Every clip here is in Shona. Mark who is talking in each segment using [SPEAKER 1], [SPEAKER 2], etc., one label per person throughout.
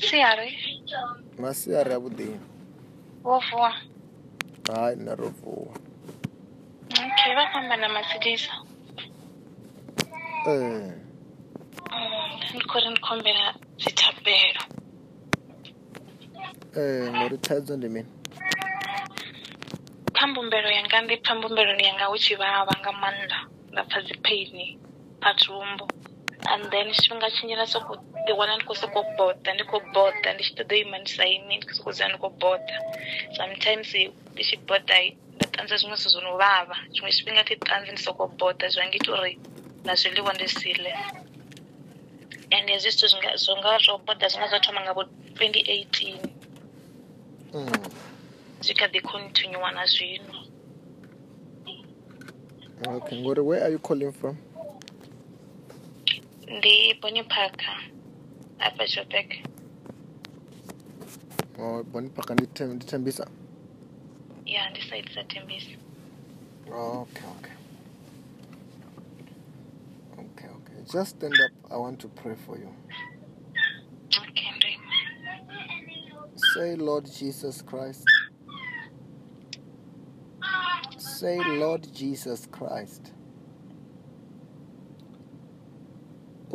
[SPEAKER 1] siyare masiyare ya vudini
[SPEAKER 2] wo vuwa hayi na ro vuwa okay va famba na masilisa eh. mm, ni ku ri ni kombela
[SPEAKER 1] switabelo eh, nguri
[SPEAKER 2] thaidzo ndi mini kha mbumbelo yanga ndi pfha mbumbeloni yanga hu tshi vava nga maanḓa nda pfha dzi paini pa tumbo and then tshifhinga tshinzhi na soko ḓiwana ndi khou soko boda ndi khou boda ndi tshi ṱoḓa u imanisa ini ndi khou soko dzula ndi khou boda sometimes ndi tshi boda nda ṱanza zwiṅwe zwithu zwo no vhavha tshiṅwe tshifhinga thi ṱanzi ndi soko boda zwa ngaita uri na zwiḽiwa ndi sile and hezwi zwithu zwo nga zwo boda zwi nga zwa thoma nga vo twenty eighteen mm. zwi kha ḓi continuwa na zwino okay ngori where are you calling from Ndi Bonnie Parker apha Joburg.
[SPEAKER 1] Oh, Bonnie Parker ndithembisa? Yeah, side ndisayidi sathembisa. Oh, okay, okay. Okay, okay. Just stand up. I want to pray for you.
[SPEAKER 2] Okay, Ndri.
[SPEAKER 1] Say, Lord Jesus Christ. Say, Lord Jesus Christ.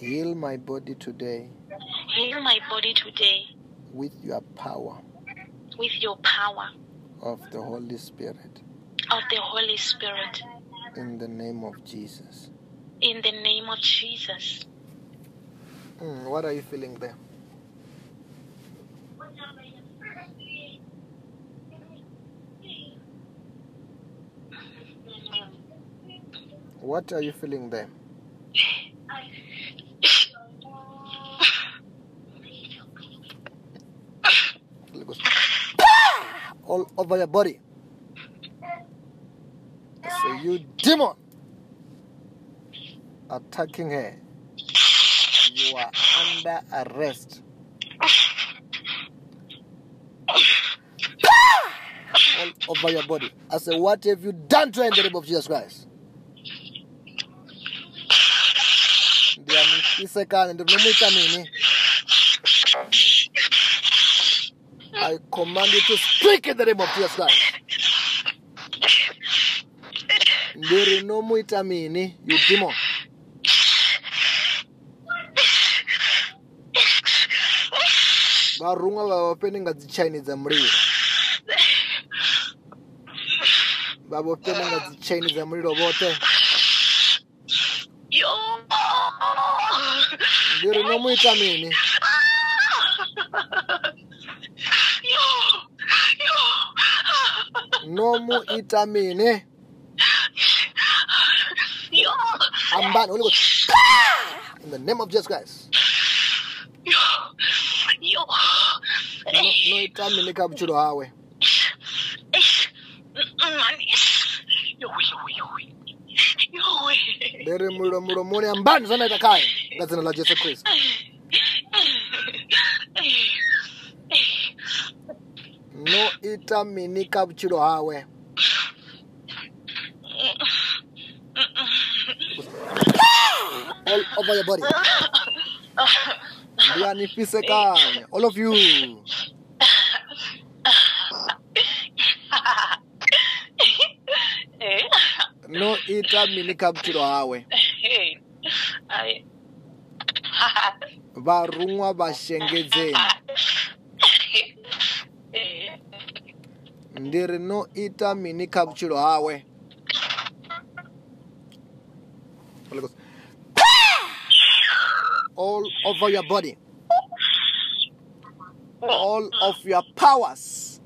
[SPEAKER 1] Heal my body today.
[SPEAKER 2] Heal my body today.
[SPEAKER 1] With your power.
[SPEAKER 2] With your power.
[SPEAKER 1] Of the Holy Spirit.
[SPEAKER 2] Of the Holy Spirit.
[SPEAKER 1] In the name of Jesus.
[SPEAKER 2] In the name of Jesus.
[SPEAKER 1] Mm, what are you feeling there? What are you feeling there? all over your body. So you demon attacking her. You are under arrest. all over your body. I say, what have you done to her in the name of Jesus Christ? ndiyamutyise kane ndinomuita mini I command you to speak in the name of Jesus Christ. ndiri nomuita mini you demon varumwa vavopeni ngadzichaini dza mulilo vavopeni ngadzichaini dza mulilo vote ndiri nomuita mini nomu ita mine i'm bad holy ghost in the name of jesus christ no ita mine kabuchulo hawe dere mulo mulo mone ambani zanaita kai ngadzina la jesus christ ita mini kha vhutshilo hawe all over your body ndi anifise kanye all of you no ita mini kha vhutshilo hawe varunwa vhashengedzeni ndi ri no ita mini kha vhutshilo hawe all over your body all of your powers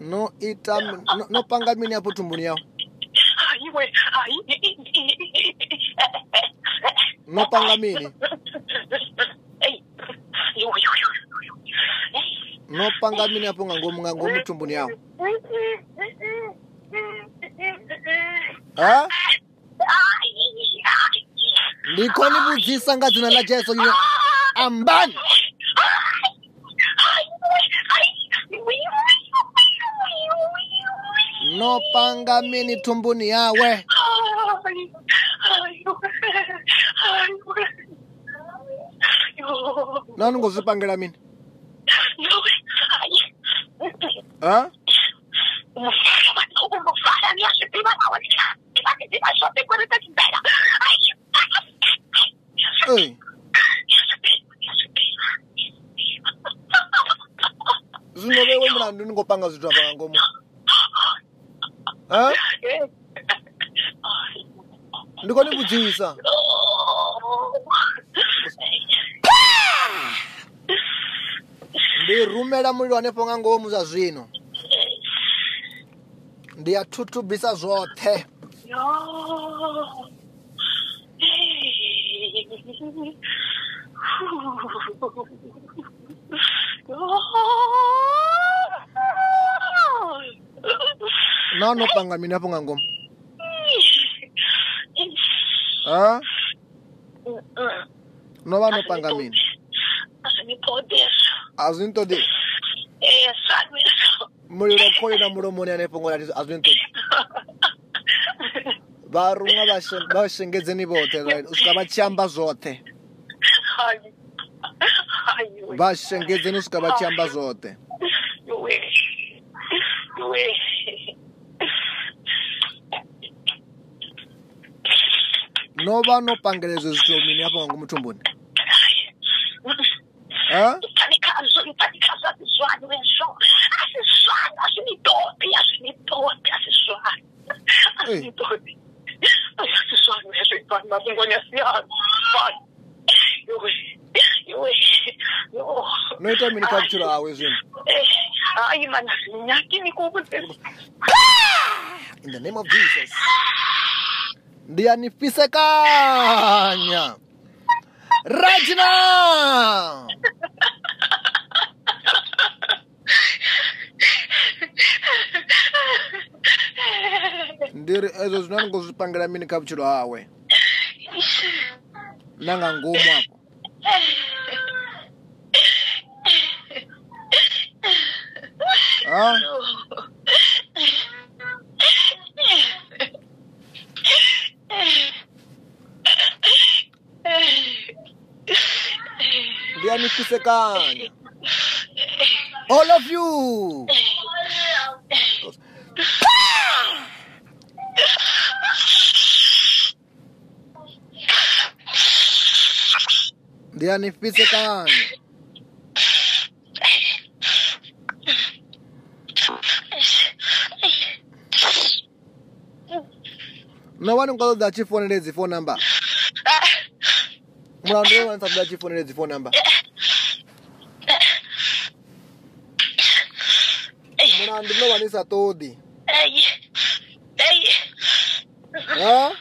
[SPEAKER 1] no ita no, no panga mini hapo tumbuni yao Mnapanga mini? Mnapanga mini hapo ngangoma ngangoma tumbuni yao? Ha? Niko nibudzisa nga zina la Jesu yine ambani. Mnopanga mini tumbuni yawe? nani ngozipangela mina zwino vewe mulandu ni ngo panga zwithu apa nga ngomo ndi kho ni vudzisa ndi rumela mulilo hanefho nga ngomu zwa zwino ndi ya thuthubisa zwoṱhe na no panga mini hafho nga ngomu no vha no panga mini a zwi ntoḓi eh, mulilo khoyo na mulomoni hanefhongolati a zwi ntoḓi vharuṅwa vha shengedzeni vhoṱhe u swika vha tshi amba zwoṱhe vha shengedzeni u swika vha tshi amba zwoṱhe no vha no pangela izwo zwithu mini hafha nga ngomu thumbuni Antibody. noita mini kapchula awezini in the name of jesus ndiyanifisekanya right ndiri izvo zvino anongo zvipangira mini kha vutshilo hawe nanga ngomu apo ndiyanisisekanya all of you ndiyanifisekanga nova ninkwazo dza tifonele dzi fone number mulandu wewa nisa dza tifonele dzi fone number mulandu nova nisa todi Huh?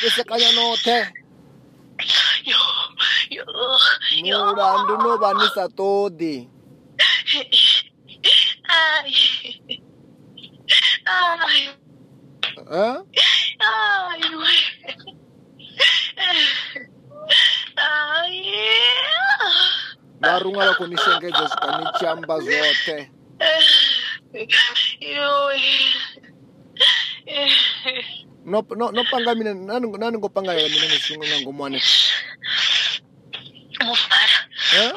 [SPEAKER 1] kwesekanya nothe mula ndi no va ni sa todi varungala ku ni xengedzo swika ni camba zote Yo no panga mina nani ngo panga yona mina ngesingo ngomwane Mufara.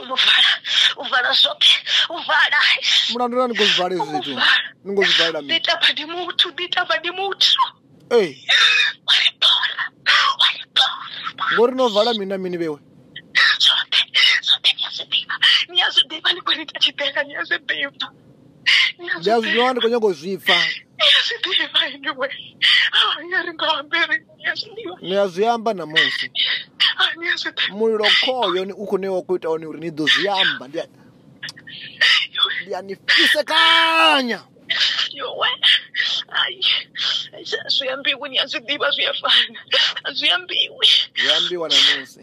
[SPEAKER 1] Mufara. Uvala zwoṱhe. Uvala. Mina ndo nani ngo zwivala zwithu. Ningo zwivala mina. Dita badi muthu, dita badi muthu. Ei. ngori no vala mina
[SPEAKER 2] mini vewe zoe zoe niyazidiva niyazidiva ni kwenita chipeka niyazidiva ndiyazidiva
[SPEAKER 1] ndi kho nyaga zwifa niaziyamba na munsi muliro koyo uku niwo kwita oni uri nidhuziyamba ndianifise kanya yowe ayi aziyambiwi ni azidiva aziyafana aziyambiwi yambiwa na munsi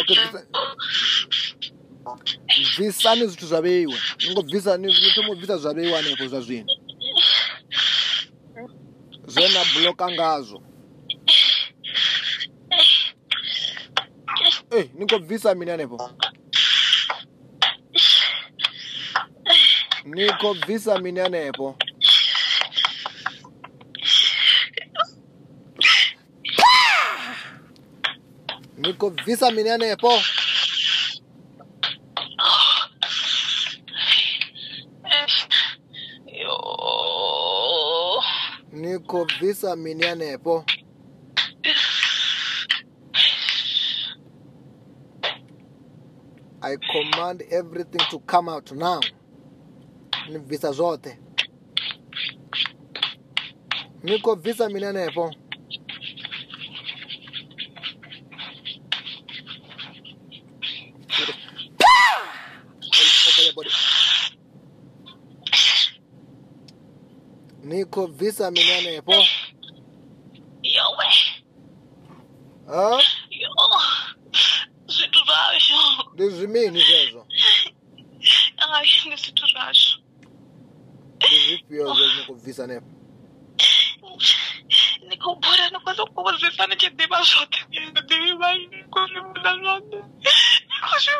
[SPEAKER 1] okay, bvisani zwithu zwa vheiwa ni ngo bvisa ni thoma u bvisa zwa vheiwa hanefho zwa zwino zwe na bloka ngazwo e ni khou bvisa mini hanefho ni khou bvisa mini hanefho ni khou bvisa mini hanefho Visa minene po. I command everything to come out now. Ni visa zote. Niko visa minene po. nico visa mina ne po.
[SPEAKER 2] Yo we. Ha? Yo. Situ zasho.
[SPEAKER 1] Dizimini zezo.
[SPEAKER 2] o ni situ zasho.
[SPEAKER 1] Ndiziphi ezo nikuvisa
[SPEAKER 2] ne? Nikubora nikwazi kukuvisa ni chidiva zvote. Ndidiva ikoni muda nico Nikuzvi.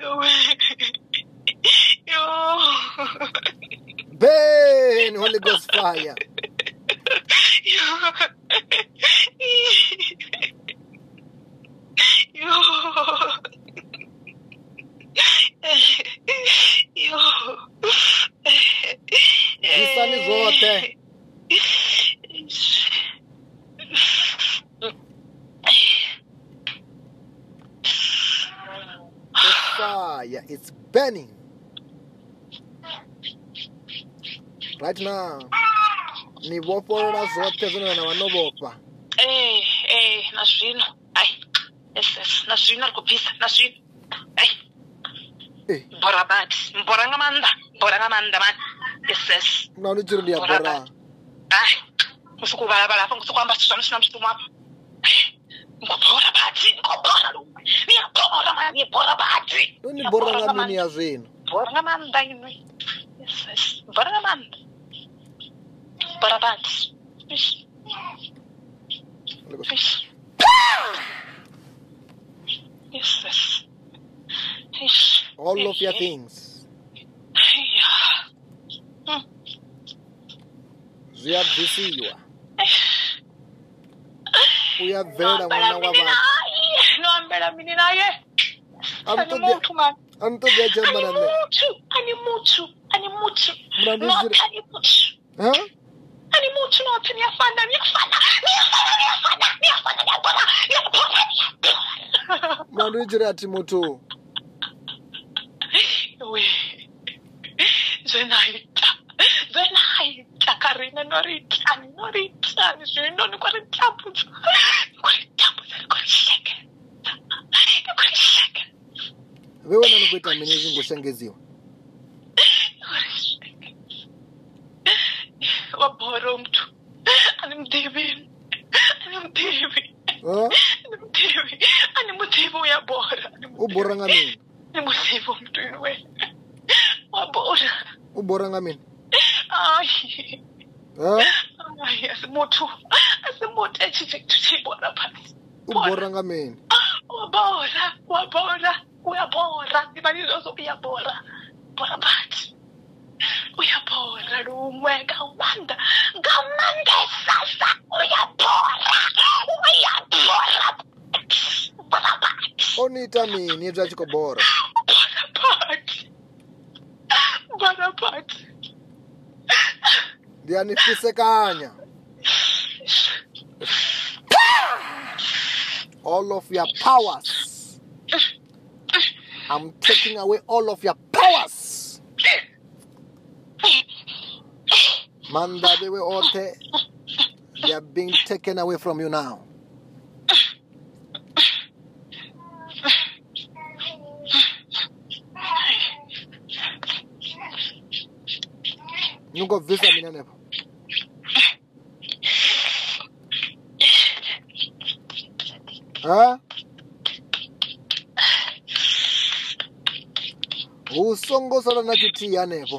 [SPEAKER 2] Yo we.
[SPEAKER 1] Ben, Holy Ghost fire. Yeah. right now ni vofolola zoṱhe zwine vhana vhano vhofha ee eh, e eh, na zwino na zwino ri khou bvisa na zwino eh. bora badi mbora nga maanḓa mbora nga maanḓa mani ss na ni tiri ndi ya
[SPEAKER 2] bora musuku uvalavala hafha ngusuku amba sithu zwano sina mushumo hapa ngobora badi
[SPEAKER 1] ngobora ni ya bora mana ni bora badi ni bora nga mini ya zwino bora nga maanḓa ine ss bora nga maanḓa All of your things. Yeah. Via visiwa. Kuya Vera wanawawala.
[SPEAKER 2] Noambera any more to not in your father, your father, your father, your father, your father, your father, your father, Karina Noritani. Noritani. You know, tapu. You tapu. You got a shake. You got a shake. Wewe
[SPEAKER 1] unanikuita akavabhora mntu
[SPEAKER 2] animdivi animdivi nimdivi animudivi uyabhora ubhora ngamini nimusivo mntu we wabhora ubhora ngamini ayi asimothu asimothu etshitshekthu
[SPEAKER 1] thibona phansi ubhora ngamini wabhora
[SPEAKER 2] wabhora uyabhora ndibanizozo uyabhora bhora phansi uyapora lungwe ngawanda ngamande sasa uyapora uyapora
[SPEAKER 1] onita mini zvachiko bora ndiyanifisekanya all of your powers i'm taking away all of your powers Manda Mandabiwe Ote, they are being taken away from you now. nyungo visa mina Huh? ha hu songo
[SPEAKER 2] sala
[SPEAKER 1] na tshithihi hanefho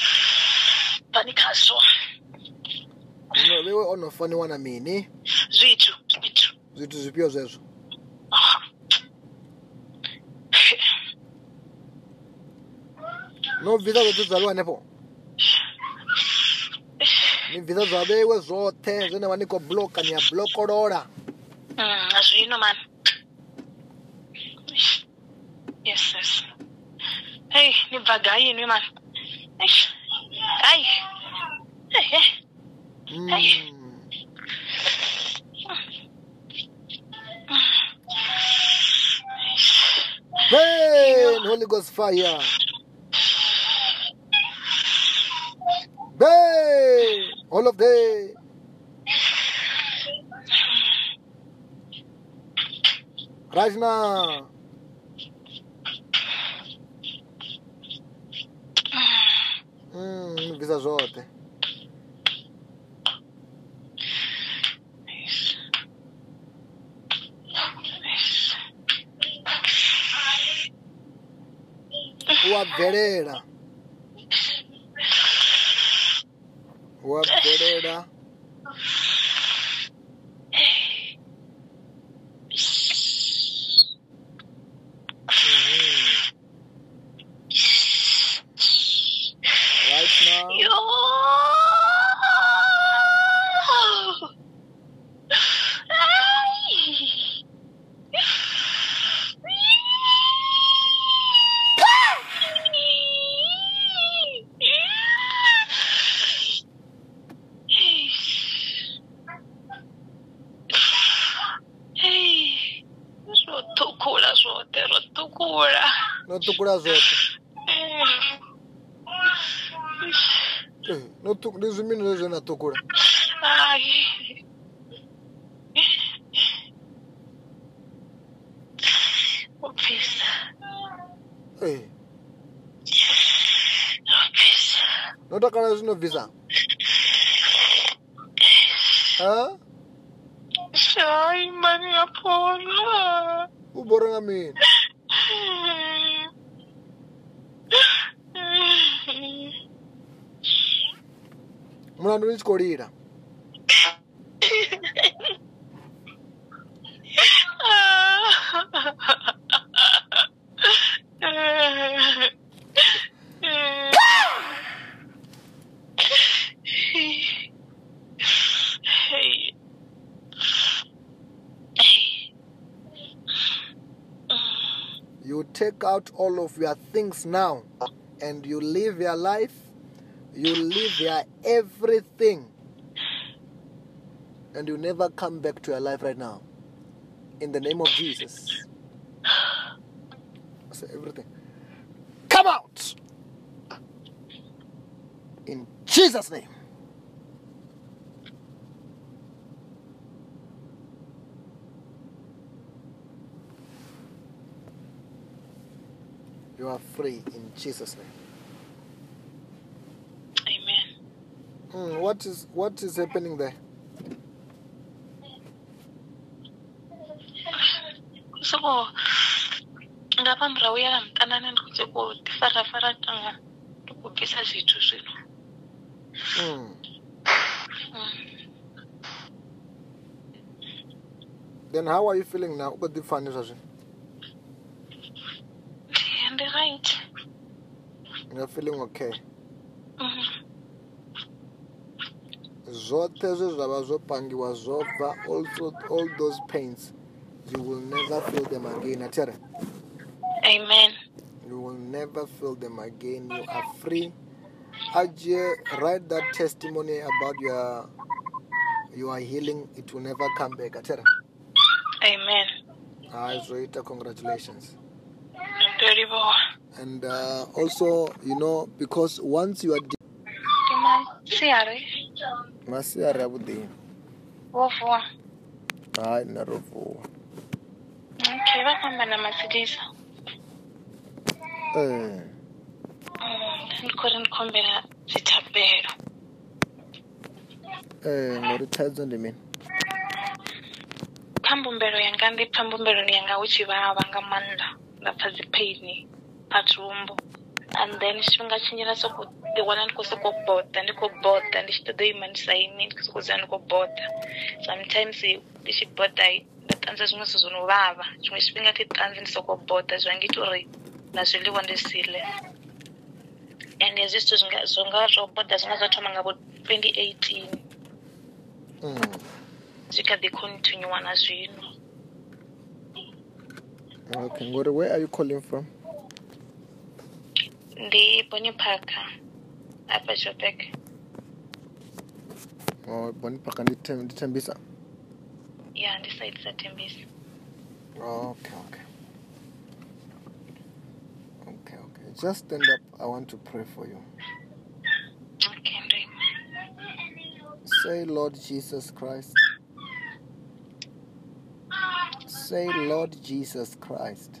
[SPEAKER 1] pane kazuva zvino wewe unofaniwa na mini eh?
[SPEAKER 2] zvitu zvitu zvitu zvipiwo
[SPEAKER 1] zvezvo nobvisa zvotidzaliwa nepo nibvisa zvaveiwe zvothe zvine vaniko bloka niya blokorora mm, zvino man ei nibvagainwi man Ay. Ay. Burn, Holy Ghost fire. Burn, all of them. Right now. Mm, hum, visażoty. Guaperera. Guaperera. não tô Deus me não na
[SPEAKER 2] tua cura. Ai. O pisa. Ei. O pisa. Não tá calando
[SPEAKER 1] no visa.
[SPEAKER 2] Hã? Sai, mania porra. O
[SPEAKER 1] boranga mim. You take out all of your things now and you live your life you leave here everything and you never come back to your life right now. In the name of Jesus. So everything. Come out! In Jesus' name. You are free in Jesus' name. Mm, what is what is happening there? so ngapa murahu yaka
[SPEAKER 2] mutanani ndikuti kufarafara tanga ndikubvisa
[SPEAKER 1] zvitu zvino mm. then how are you feeling now ukudipfani zvazvino ndiri right you're feeling okay zwoṱhe zwe zwa vha zwo was zwo but all, all those pains you will never feel them again
[SPEAKER 2] atere amen
[SPEAKER 1] you will never feel them again you are free you write that testimony about your your healing it will never come back
[SPEAKER 2] atere
[SPEAKER 1] amen hayi zoita congratulations and uh, also you know because once you are masiari ya vudini
[SPEAKER 2] rovuwa hayi na
[SPEAKER 1] rovuwa okay
[SPEAKER 2] va famba na
[SPEAKER 1] masilisa mm, ni ku ri ni
[SPEAKER 2] kombela switabelo
[SPEAKER 1] nguri thaidzo ndi
[SPEAKER 2] mini kha mbumbelo yanga ndi pfha mbumbeloni yanga hu tshi vava nga maanḓa nda pfha dzi paini pathumbo and then xifinga chinyinasokutiwana ni kose ko bota ni ko bota ni xitodo yimanisa yimini kusekuzia ni ko bota sometimes i xibota na tandza swin'we swizo no vava xin'we xifinga titandzi ni soko bota swi vangi tiuri na swiliwa ni sile and hezi swito swi nga swi nga swo bota swi nga swa thoma nga vo twenty eighteen swi mm.
[SPEAKER 1] kha di continue na swino okay ngori where are you calling from
[SPEAKER 2] Ndiyibona iphakha apha eJoburg.
[SPEAKER 1] Oh, tem iphakha ndithembisa?
[SPEAKER 2] Yeah, ndisayidi sathembisa.
[SPEAKER 1] Oh, okay, okay. Okay, okay. Just stand up. I want to pray for you. Say, Lord Jesus Christ. Say, Lord Jesus Christ.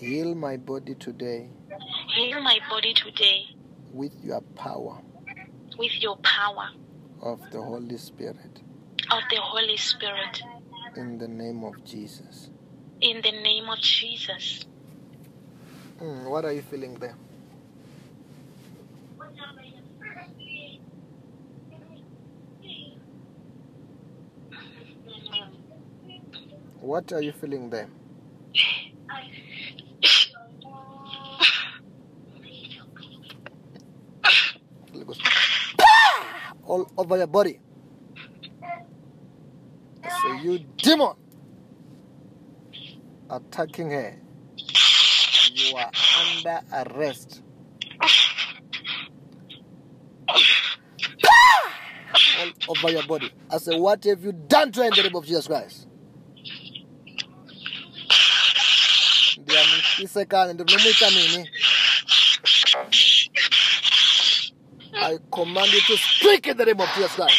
[SPEAKER 1] Heal my body today.
[SPEAKER 2] Heal my body today.
[SPEAKER 1] With your power.
[SPEAKER 2] With your power.
[SPEAKER 1] Of the Holy Spirit.
[SPEAKER 2] Of the Holy Spirit.
[SPEAKER 1] In the name of Jesus.
[SPEAKER 2] In the name of Jesus.
[SPEAKER 1] Mm, what are you feeling there? What are you feeling there? all over your body. So you demon attacking her. You are under arrest. all over your body. I say, what have you done to her in the name of Jesus Christ? ndiyamuiseka I command you to speak in the name of Jesus Christ.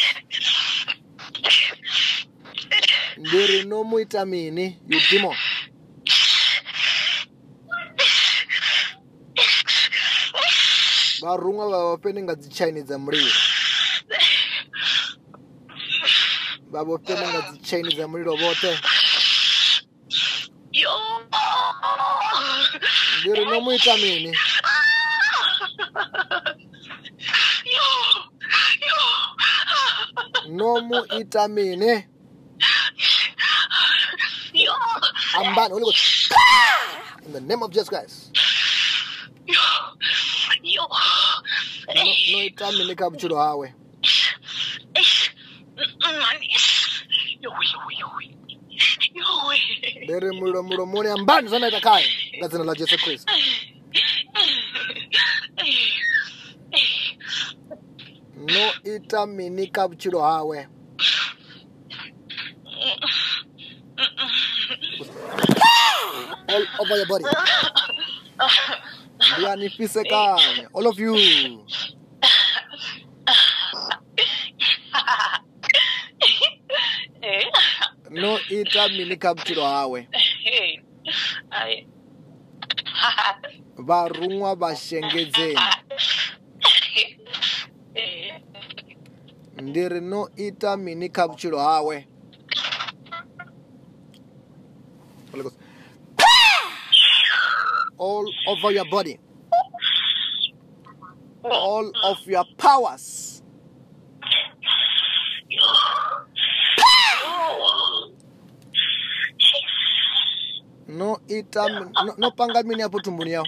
[SPEAKER 1] Ndirinomwita mini, you demon. varhun'wa va vape ni nga dzi chaini dza mulilo va vape ni nga dzi chaini dza mulilo vote ndiri no muita mini nomuita mine amban holy ghost in the name of jesus christ noita mine kha vutshilo hawe ndi ri mulomulomoni ambani zanaita khaye nga dzina la jesu kristu no itaminika vutshilo hawe all over your body ndiyanifise kanye all of you no ita mini kha hawe varun'wa va ndiri no ita mini kha vutshilo hawe all over your body all of your powers no ita no panga mini hapo tumbuni yao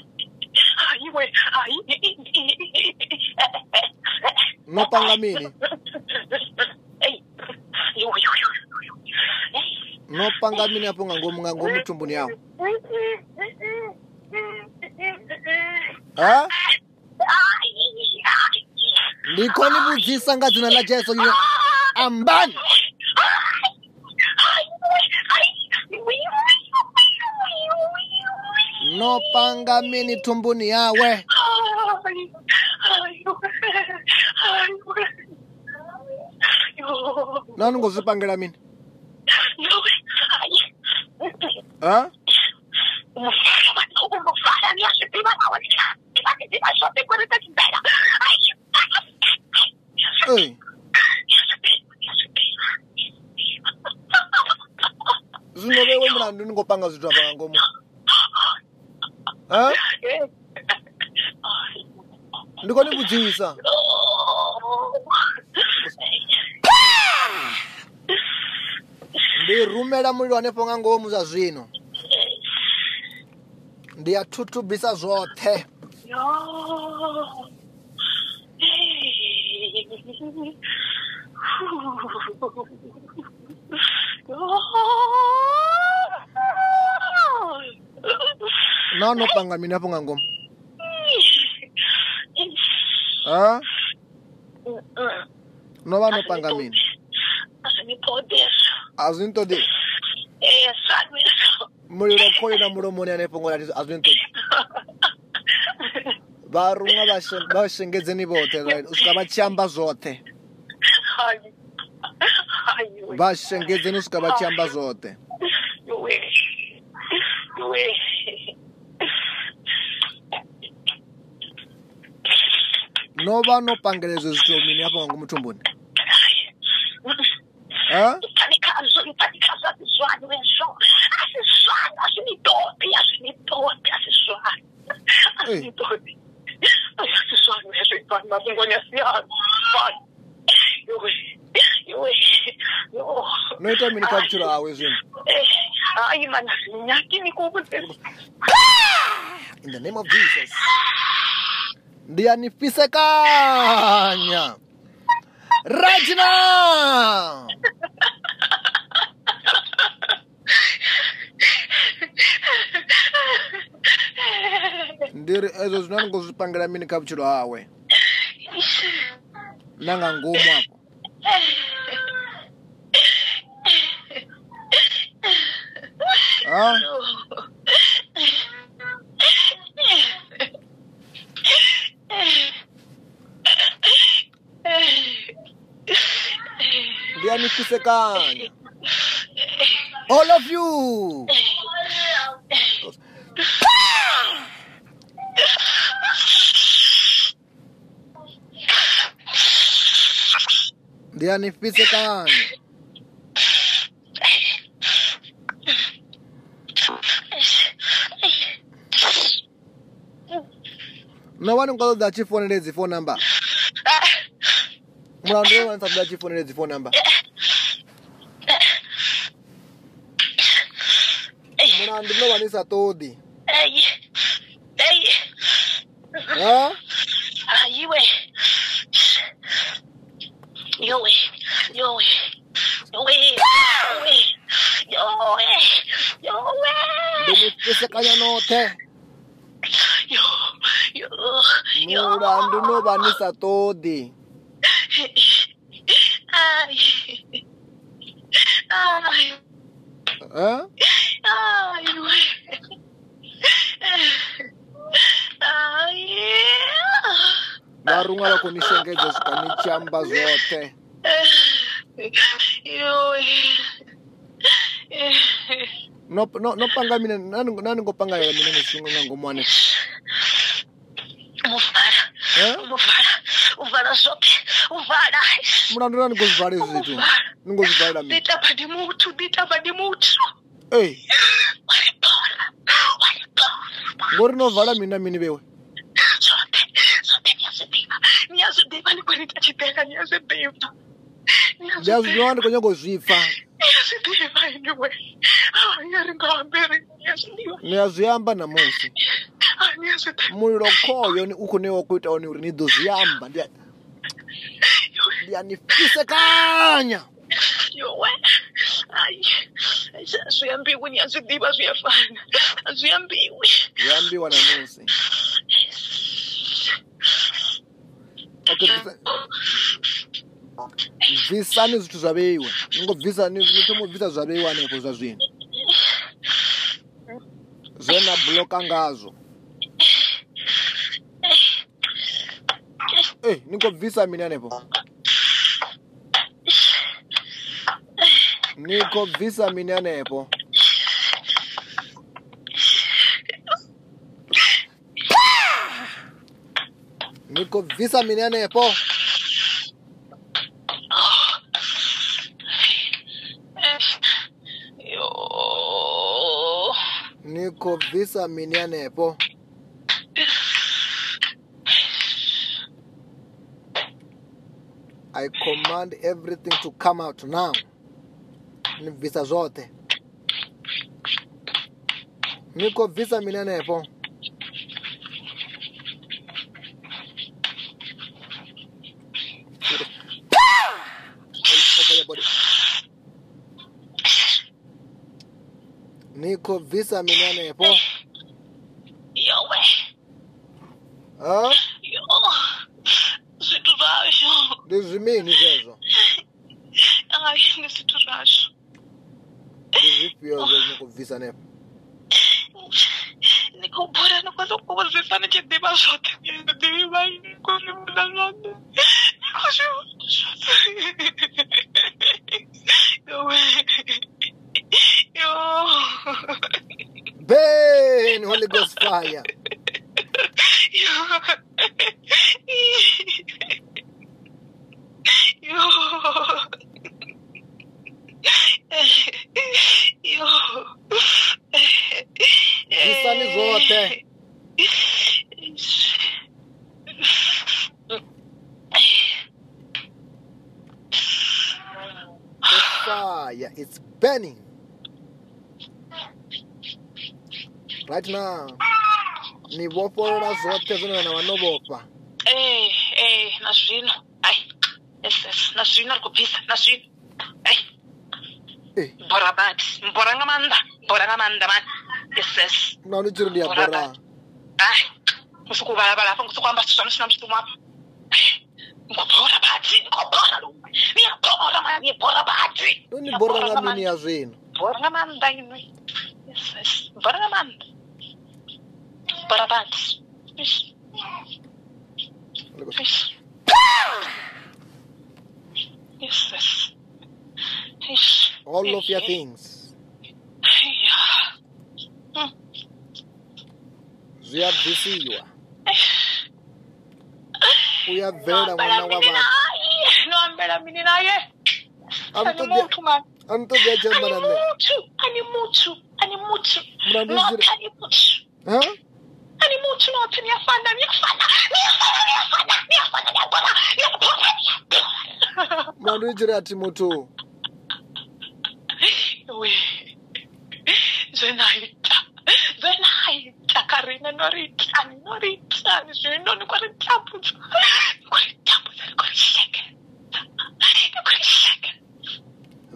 [SPEAKER 1] Mnapanga mini? Mnapanga mini hapo ngangomu ngangomu mtumbuni yao? Ha? Eh? Ndiko nga dzina la Jesu yine ambani. Mnopanga mini tumbuni yawe? Não, não gosto de pangaramin. Não, ai. Hã? Uma fala, uma fala, minha prima não, minha prima só tem 40 de beira. Ai. Ei. Zvino wewe mna ndiningopanga zithu apha ngankomo. Hã? Ndikho ni vhudzisa. rumela mulilo hanefho nga ngomu zwa zwino ndi ya thuthubisa zwoṱhe no no panga mini hafho nga ngomu uh, uh. no vha no panga mini a zwi ni ṱoḓi mulilo khoyo na mulomoni ane fhungo lati a zwi ni ṱoḓi vharuṅwa vha shengedzeni vhoṱhe u swika vha tshi amba zwoṱhe vha shengedzeni u swika vha tshi amba zwoṱhe no vha no pangela izwo zwithu mini afha nga ngomu thumbuni na kwenye siasa. No ita mini capture awezini. Ayi mana nyakini kukunde. In the name of Jesus. Ndiye nifisekanya. Rajna! ndiri izvo eh, zvinongo zvipangira mini capture hawe nanga ngumu hapo. Ah. Ndianikisekana. All of you. Ndiani nipise kaanga. No one call the chief phone phone number. Mura ndio one sabda chief phone phone number. Mura ndio one is Huh? kanyanothe mulandu no vanisa todi varun'wa loko ni xengedza eh? xi no no no panga mina nani nani ngo panga yena mina ngisungu ngomwana
[SPEAKER 2] Mufara Mufara uvala zwothe uvala Mina
[SPEAKER 1] ndo nani ngo zwala zwithu ningo zwala mina Dita badi muthu dita badi muthu Ei Ngori no vala mina mini
[SPEAKER 2] bewe Zwothe zwothe nyasibiva nyasibiva ni kwani tachipeka nyasibiva Ndiyazwiwa
[SPEAKER 1] ndikonyoko zwifa niaziyamba na munsi mulilo koyo uku niwo oni uri nidhuziyamba ndianifise kanya yowe aziyambiwi ni azidiva ziyafana aziyambiwi na munsi bvisani zwithu zwa vheiwa ni ngo bvisa ni thoma u bvisa zwa vheiwa hanefho zwa zwino zwe na bloka ngazwo e ni mini hanefho ni mini hanefho ni khou bvisa mini Visa miniane po. I command everything to come out now. Ni visa zote. Niko visa miniane po. Niko visa minene
[SPEAKER 2] epo. Yo we. Ha? Yo. Vitu vasho.
[SPEAKER 1] Ndizimini zezo?
[SPEAKER 2] Hayi, ndi zwithu zwashu.
[SPEAKER 1] Ndi zwifhio zwe ni khou bvisa
[SPEAKER 2] hanefho? Ni khou bula ni khou sokou bvisa ni tshi ḓivha zwoṱhe ni ḓivha ni khou zwi vhona zwoṱhe. Ni khou zwi
[SPEAKER 1] ele, Ghost Fire. right now ni vofolola zoṱhe zwine vhana vha
[SPEAKER 2] no vhofha ee e na zwino na zwino ri khou bvisa na zwino bora bat mbora nga maanḓa mbora nga maanḓa man
[SPEAKER 1] na ni tiri ndi ya
[SPEAKER 2] bora musuku vhalavhala hafha ngusuku amba sithu zwanosina mushumo hafha ngobora bati ngobora ni ya bora ma ni bora bati ni bora nga mini ya zwino bora nga maanḓa ine bora nga maanḓa Yes,
[SPEAKER 1] yes. yes. All of your things. Hmm. We are busy you are. uya
[SPEAKER 2] hani mu kino otu myafana myafana myafana myafana myafana myafana myafana myafana
[SPEAKER 1] mwana w'ijira ati mutu
[SPEAKER 2] we zvenaita zvenaita karina norita norita zvino nikwaritambudza nikwaritambudza nikwasheka nikwasheka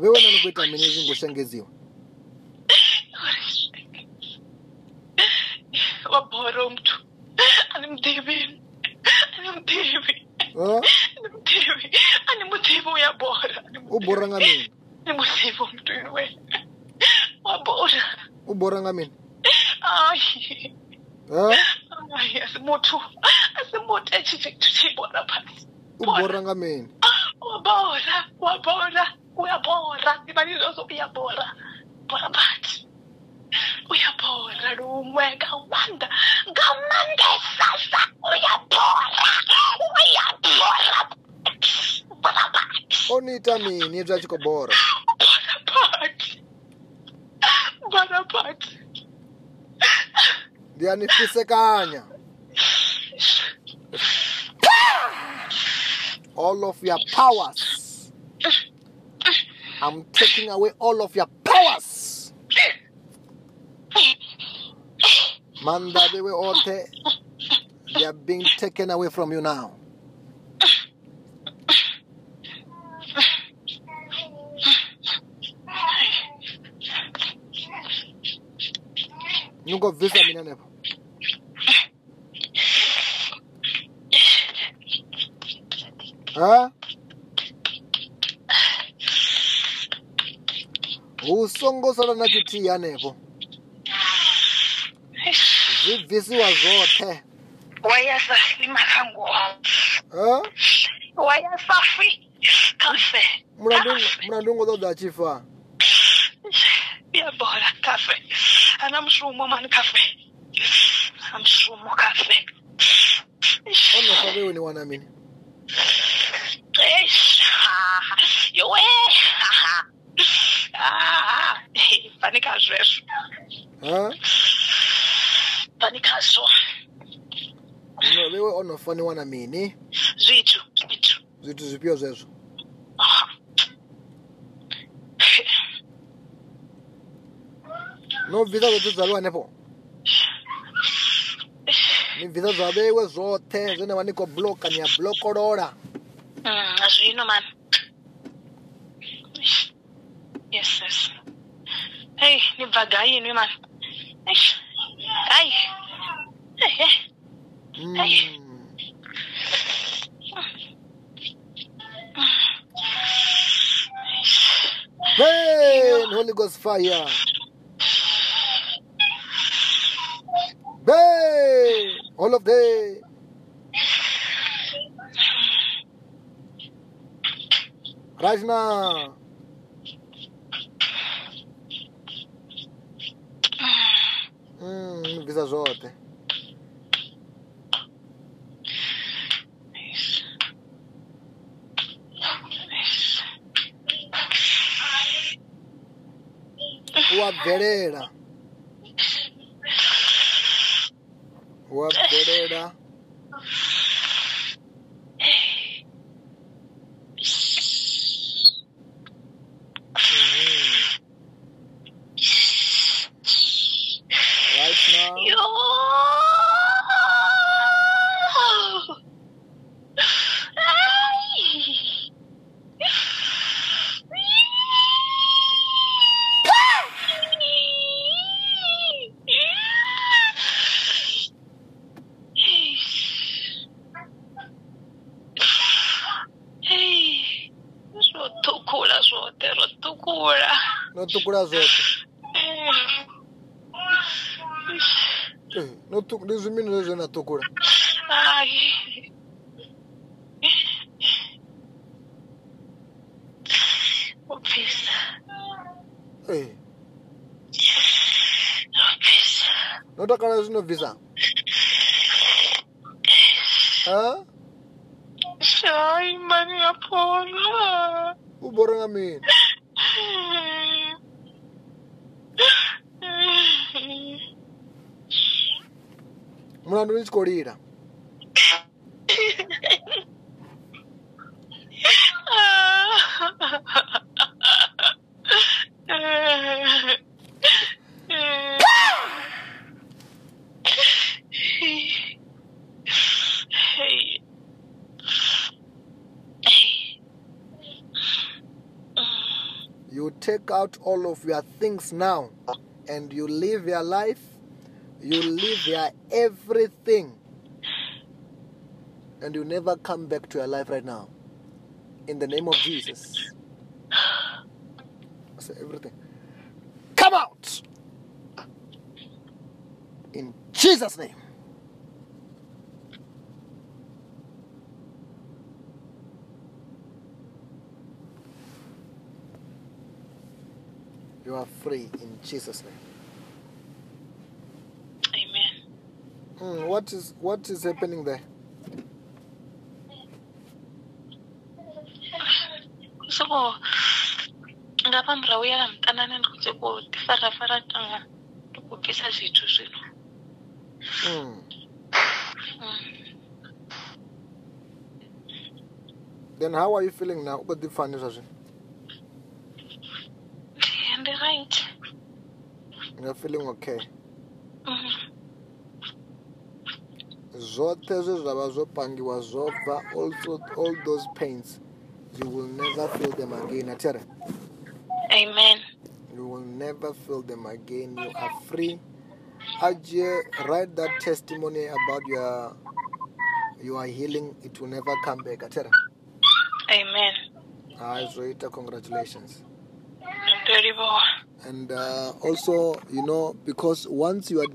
[SPEAKER 1] veona nikuita mine zvingoshengedzwa wabhora
[SPEAKER 2] umntu animdivini animdivi animdivi animutivi uyabhora
[SPEAKER 1] ubhora
[SPEAKER 2] ngamini nimutivi umntu we
[SPEAKER 1] wabhora ubhora ngamini ayi ayi asimuthu asimuthu
[SPEAKER 2] etshitshekuthibhora
[SPEAKER 1] phansi ubhora ngamini
[SPEAKER 2] wabhora wabhora uyabhora ndibanizozo uyabhora bhora phansi uyapora lumwe ngawumanda ngawumanda sasa uyapora uyapora
[SPEAKER 1] bonaparte oniita mini zvachikobora
[SPEAKER 2] bonaparte bonaparte
[SPEAKER 1] ndiyanifisekanya all of your powers i'm taking away all of your powers Manda they were Mandabi Ote, they are being taken away from you now. You go Nunca vi essa menina, né? Hã? Usongo sala na chitia nepo. Visi wazote Waya sa, ni makangu
[SPEAKER 2] Waya sa fi
[SPEAKER 1] Kafe Mwadung wadou dachifa Bia
[SPEAKER 2] bola, kafe Anam shwomo man kafe Anam shwomo kafe Ano
[SPEAKER 1] fave wini wana mini? Eish, ha
[SPEAKER 2] ha Yo we, ha ha Ha ha, panika
[SPEAKER 1] zres Ha ha mafanikazwa no, wewe unafaniwa na mini zitu zitu zitu zipio zezo no vita zetu zalwa nepo ni vita
[SPEAKER 2] za
[SPEAKER 1] wewe zote zina waniko bloka ni ya bloko mm, azwino man yes yes hey ni vaga yinu man Eish. Ay. Ay. Burn, Holy Ghost fire. Burn, all of the. Right now. Hum, Visa J. Rua Pereira. Rua Pereira. Resumindo, não é na tocura.
[SPEAKER 2] Ai. O pisa. Ei. O pisa. Não tá
[SPEAKER 1] com no visa.
[SPEAKER 2] Hã? Sai, mania porra. O boranga mim. Hum.
[SPEAKER 1] Mm-hmm. mulandu You take out all of your things now and you live your life you leave here everything and you never come back to your life right now. In the name of Jesus. So everything. Come out! In Jesus' name. You are free in Jesus' name. Mm, what is what is happening there? So ngapha murahu yala
[SPEAKER 2] mutanani ndi kuti kudifarafara tanga ndikubvisa
[SPEAKER 1] zvithu zvino mm. mm. then how are you feeling now What ukudipfani zvazvino ndi right you're feeling okay zwoṱhe zwe zwa vha zwo pangiwa zwo bva all those pains you will never feel them again
[SPEAKER 2] atere amen
[SPEAKER 1] you will never feel them again you are free you write that testimony about your your healing it will never come back
[SPEAKER 2] atere amen
[SPEAKER 1] hayi ah, zoita congratulations and uh, also you know because once you are